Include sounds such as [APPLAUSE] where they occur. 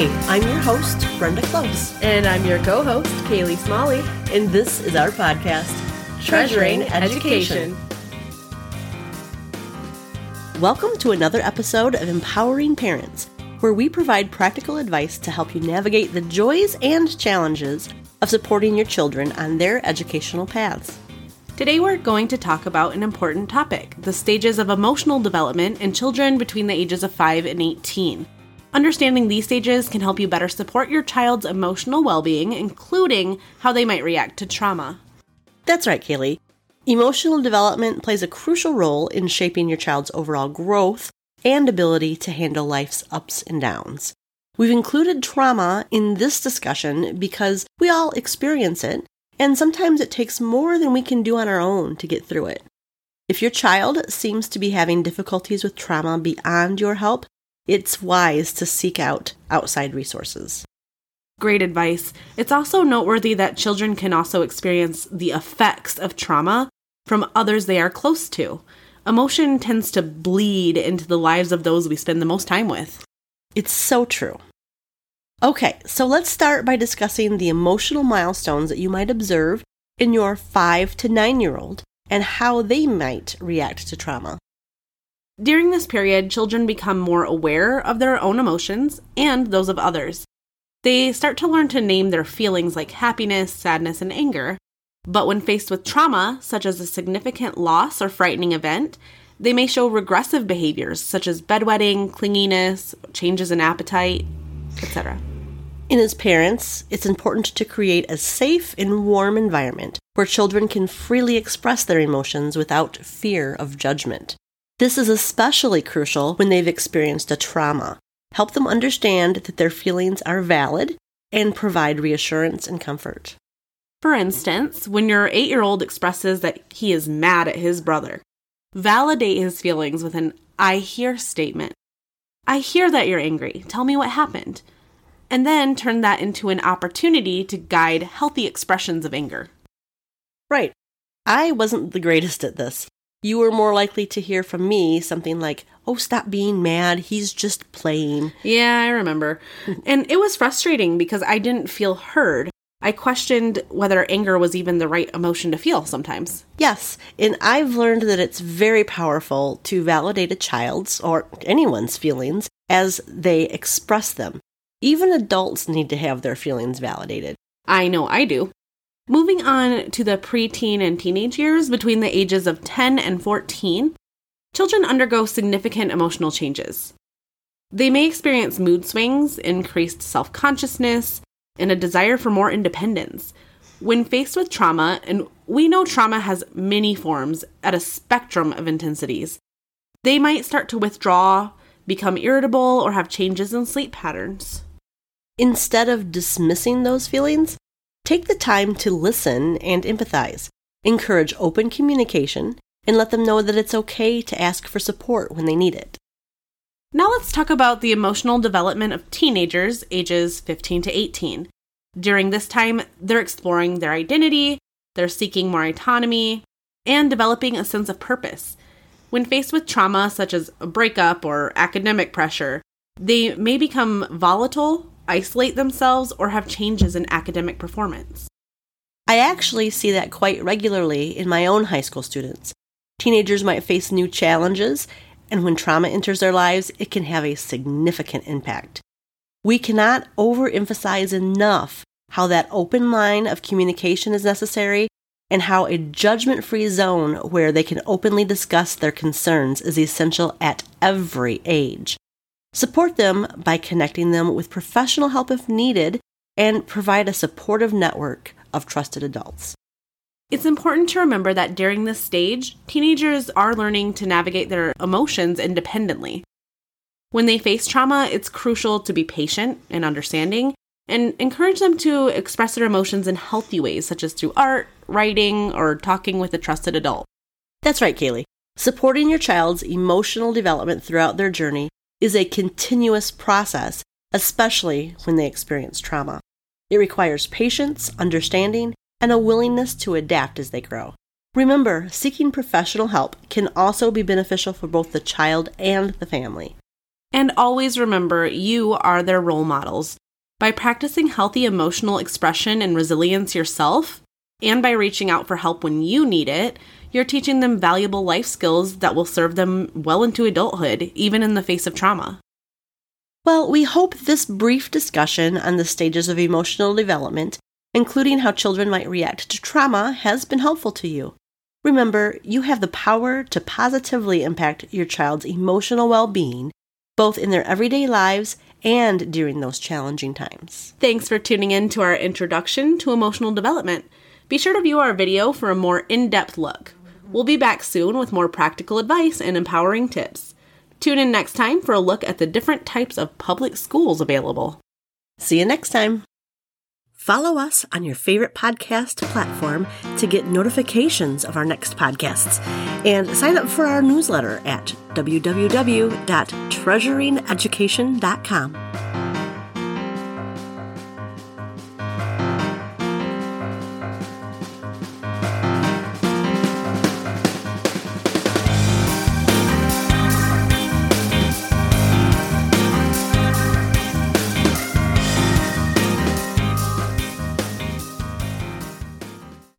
I'm your host, Brenda Close, And I'm your co host, Kaili Smalley, and this is our podcast, Treasuring Education. Welcome to another episode of Empowering Parents, where we provide practical advice to help you navigate the joys and challenges of supporting your children on their educational paths. Today we're going to talk about an important topic the stages of emotional development in children between the ages of 5 and 18. Understanding these stages can help you better support your child's emotional well being, including how they might react to trauma. That's right, Kaili. Emotional development plays a crucial role in shaping your child's overall growth and ability to handle life's ups and downs. We've included trauma in this discussion because we all experience it, and sometimes it takes more than we can do on our own to get through it. If your child seems to be having difficulties with trauma beyond your help, it's wise to seek out outside resources. Great advice. It's also noteworthy that children can also experience the effects of trauma from others they are close to. Emotion tends to bleed into the lives of those we spend the most time with. It's so true. Okay, so let's start by discussing the emotional milestones that you might observe in your 5 to 9 year old and how they might react to trauma. During this period, children become more aware of their own emotions and those of others. They start to learn to name their feelings like happiness, sadness, and anger. But when faced with trauma, such as a significant loss or frightening event, they may show regressive behaviors such as bedwetting, clinginess, changes in appetite, etc. And as parents, it's important to create a safe and warm environment where children can freely express their emotions without fear of judgment. This is especially crucial when they've experienced a trauma. Help them understand that their feelings are valid and provide reassurance and comfort. For instance, when your eight year old expresses that he is mad at his brother, validate his feelings with an I hear statement. I hear that you're angry. Tell me what happened. And then turn that into an opportunity to guide healthy expressions of anger. Right. I wasn't the greatest at this you were more likely to hear from me something like, Oh, stop being mad. He's just playing. Yeah, I remember. [LAUGHS] and it was frustrating because I didn't feel heard. I questioned whether anger was even the right emotion to feel sometimes. Yes, and I've learned that it's very powerful to validate a child's or anyone's feelings as they express them. Even adults need to have their feelings validated. I know I do. Moving on to the preteen and teenage years between the ages of 10 and 14, children undergo significant emotional changes. They may experience mood swings, increased self consciousness, and a desire for more independence. When faced with trauma, and we know trauma has many forms at a spectrum of intensities, they might start to withdraw, become irritable, or have changes in sleep patterns. Instead of dismissing those feelings, Take the time to listen and empathize. Encourage open communication and let them know that it's okay to ask for support when they need it. Now let's talk about the emotional development of teenagers ages 15 to 18. During this time, they're exploring their identity, they're seeking more autonomy, and developing a sense of purpose. When faced with trauma such as a breakup or academic pressure, they may become volatile isolate themselves or have changes in academic performance. I actually see that quite regularly in my own high school students. Teenagers might face new challenges, and when trauma enters their lives, it can have a significant impact. We cannot overemphasize enough how that open line of communication is necessary and how a judgment free zone where they can openly discuss their concerns is essential at every age. Support them by connecting them with professional help if needed and provide a supportive network of trusted adults. It's important to remember that during this stage, teenagers are learning to navigate their emotions independently. When they face trauma, it's crucial to be patient and understanding and encourage them to express their emotions in healthy ways, such as through art, writing, or talking with a trusted adult. That's right, Kaili. Supporting your child's emotional development throughout their journey is a continuous process, especially when they experience trauma. It requires patience, understanding, and a willingness to adapt as they grow. Remember, seeking professional help can also be beneficial for both the child and the family. And always remember, you are their role models. By practicing healthy emotional expression and resilience yourself, and by reaching out for help when you need it, you're teaching them valuable life skills that will serve them well into adulthood, even in the face of trauma. Well, we hope this brief discussion on the stages of emotional development, including how children might react to trauma, has been helpful to you. Remember, you have the power to positively impact your child's emotional well being, both in their everyday lives and during those challenging times. Thanks for tuning in to our introduction to emotional development. Be sure to view our video for a more in depth look. We'll be back soon with more practical advice and empowering tips. Tune in next time for a look at the different types of public schools available. See you next time. Follow us on your favorite podcast platform to get notifications of our next podcasts and sign up for our newsletter at www.treasuringeducation.com.